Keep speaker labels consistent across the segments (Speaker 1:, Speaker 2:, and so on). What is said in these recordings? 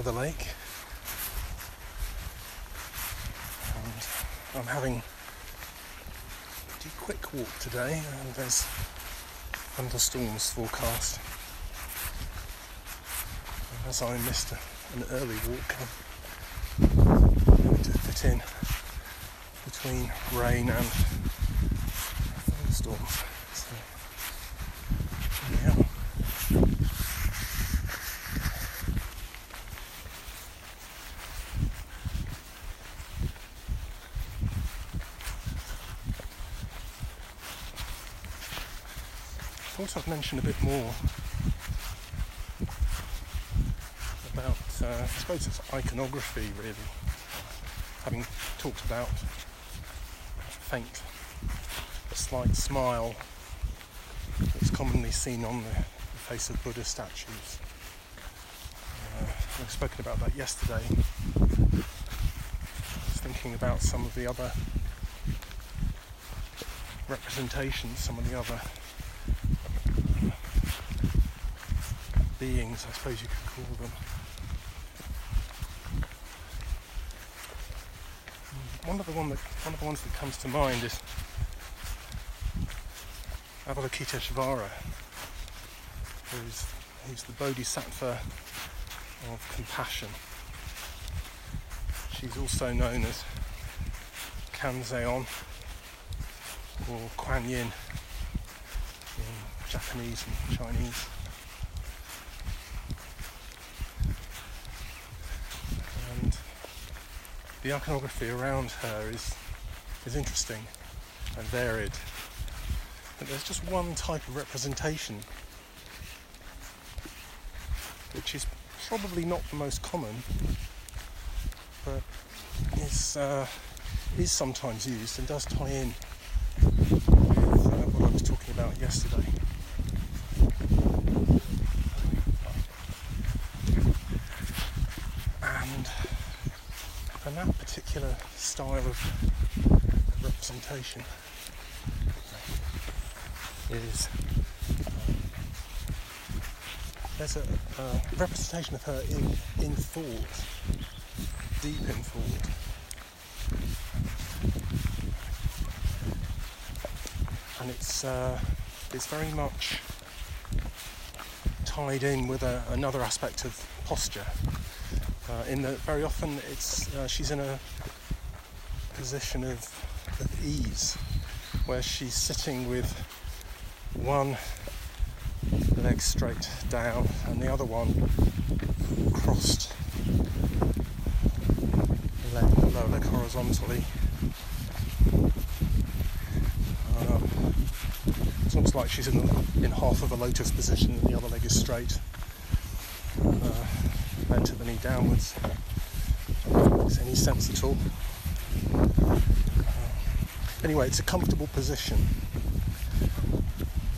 Speaker 1: by the lake. And I'm having a pretty quick walk today, and there's thunderstorms forecast. And as I missed an early walk, I'm going to fit in between rain and thunderstorms. So, yeah. Thought I'd mention a bit more about, uh, I suppose it's iconography really, having talked about faint, a slight smile that's commonly seen on the, the face of Buddha statues. Uh, I've spoken about that yesterday. I was thinking about some of the other representations, some of the other beings, I suppose you could call them. Hmm, one of the one that one of the ones that comes to mind is Avalokiteshvara, who's who's the Bodhisattva of compassion. She's also known as Kanzeon or Kuan Yin in Japanese and Chinese. The iconography around her is is interesting and varied. But there's just one type of representation which is probably not the most common, but is uh, is sometimes used and does tie in with uh, what I was talking about yesterday. And that particular style of representation is um, there's a, a, representation of her in, in thought, deep in thought. And it's uh, it's very much tied in with a, another aspect of posture. Uh, in that very often it's uh, she's in a position of, of ease where she's sitting with one leg straight down and the other one crossed leg, lower leg horizontally. Um, it's almost like she's in, the, in half of a lotus position and the other leg is straight. Uh, bent the knee downwards. Makes any sense at all. Anyway, it's a comfortable position.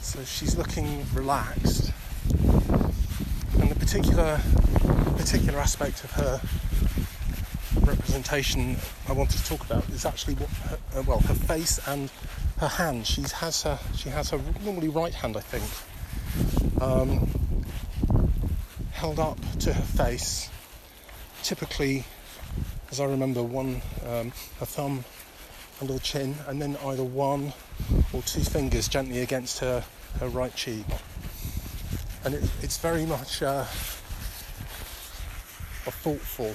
Speaker 1: So she's looking relaxed. And the particular particular aspect of her representation I wanted to talk about is actually what her, uh, well her face and her hand. She has her she has her normally right hand I think. Um, held up to her face. Typically, as I remember, one um, her thumb under the chin, and then either one or two fingers gently against her, her right cheek. And it, it's very much uh, a thoughtful,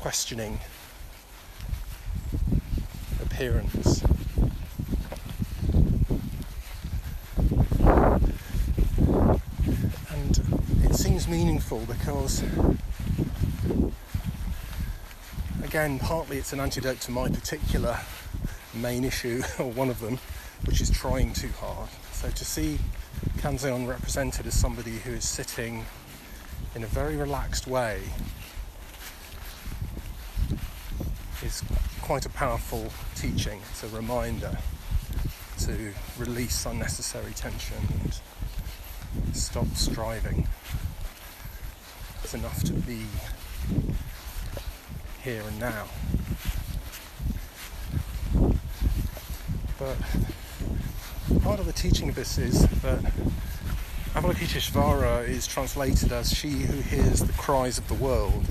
Speaker 1: questioning appearance. Meaningful because, again, partly it's an antidote to my particular main issue, or one of them, which is trying too hard. So to see Kanzeon represented as somebody who is sitting in a very relaxed way is quite a powerful teaching. It's a reminder to release unnecessary tension and stop striving enough to be here and now. But part of the teaching of this is that Avalokiteshvara is translated as she who hears the cries of the world.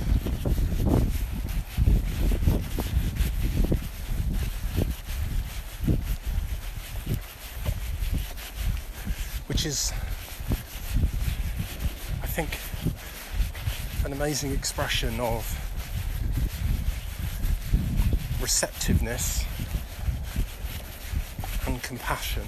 Speaker 1: Which is, I think, an amazing expression of receptiveness and compassion.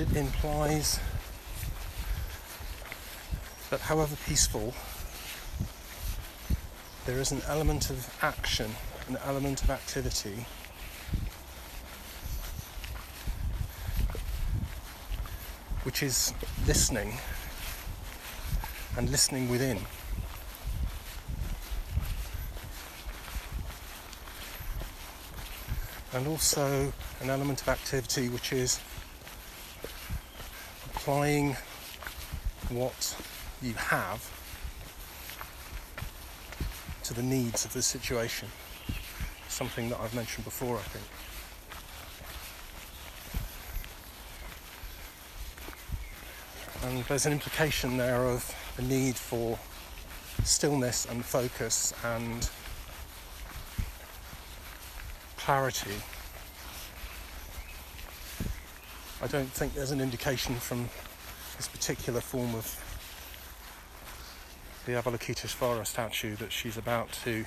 Speaker 1: It implies that however peaceful, there is an element of action, an element of activity. Which is listening and listening within. And also an element of activity which is applying what you have to the needs of the situation. Something that I've mentioned before, I think. And there's an implication there of the need for stillness and focus and clarity I don't think there's an indication from this particular form of the Avalokiteshvara statue that she's about to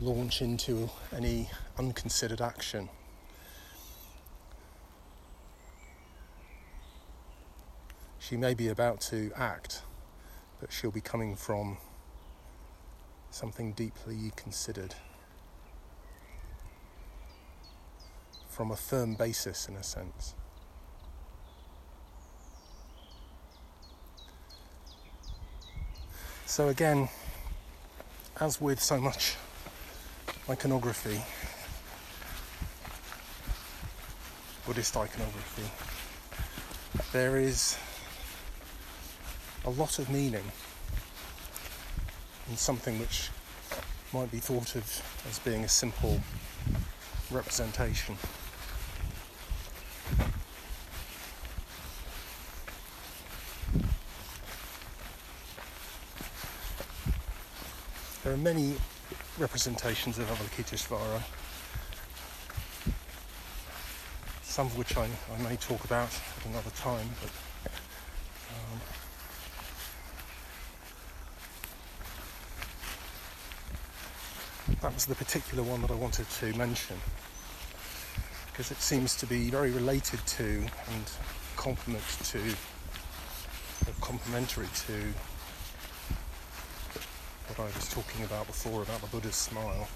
Speaker 1: launch into any unconsidered action. She may be about to act, but she'll be coming from something deeply considered. From a firm basis in a sense. So, again, as with so much iconography, Buddhist iconography, there is a lot of meaning in something which might be thought of as being a simple representation. There are many representations of Avalokiteshvara, some of which I, I may talk about at another time, but um, that was the particular one that I wanted to mention because it seems to be very related to and complement to, complementary to what I was talking about before about the Buddha's smile.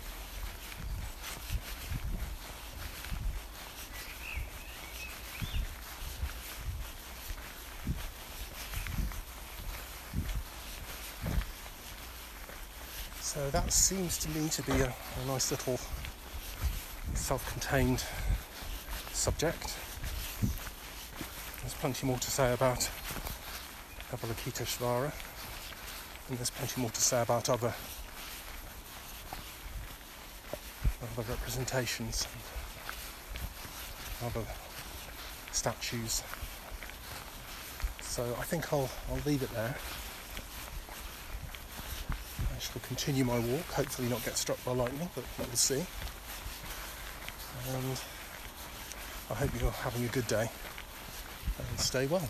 Speaker 1: So that seems to me to be a, a nice little self-contained subject. There's plenty more to say about Avalokiteshvara and there's plenty more to say about other other representations other statues. So I think I'll I'll leave it there. I shall continue my walk, hopefully not get struck by lightning, but we'll see. And I hope you're having a good day and stay well.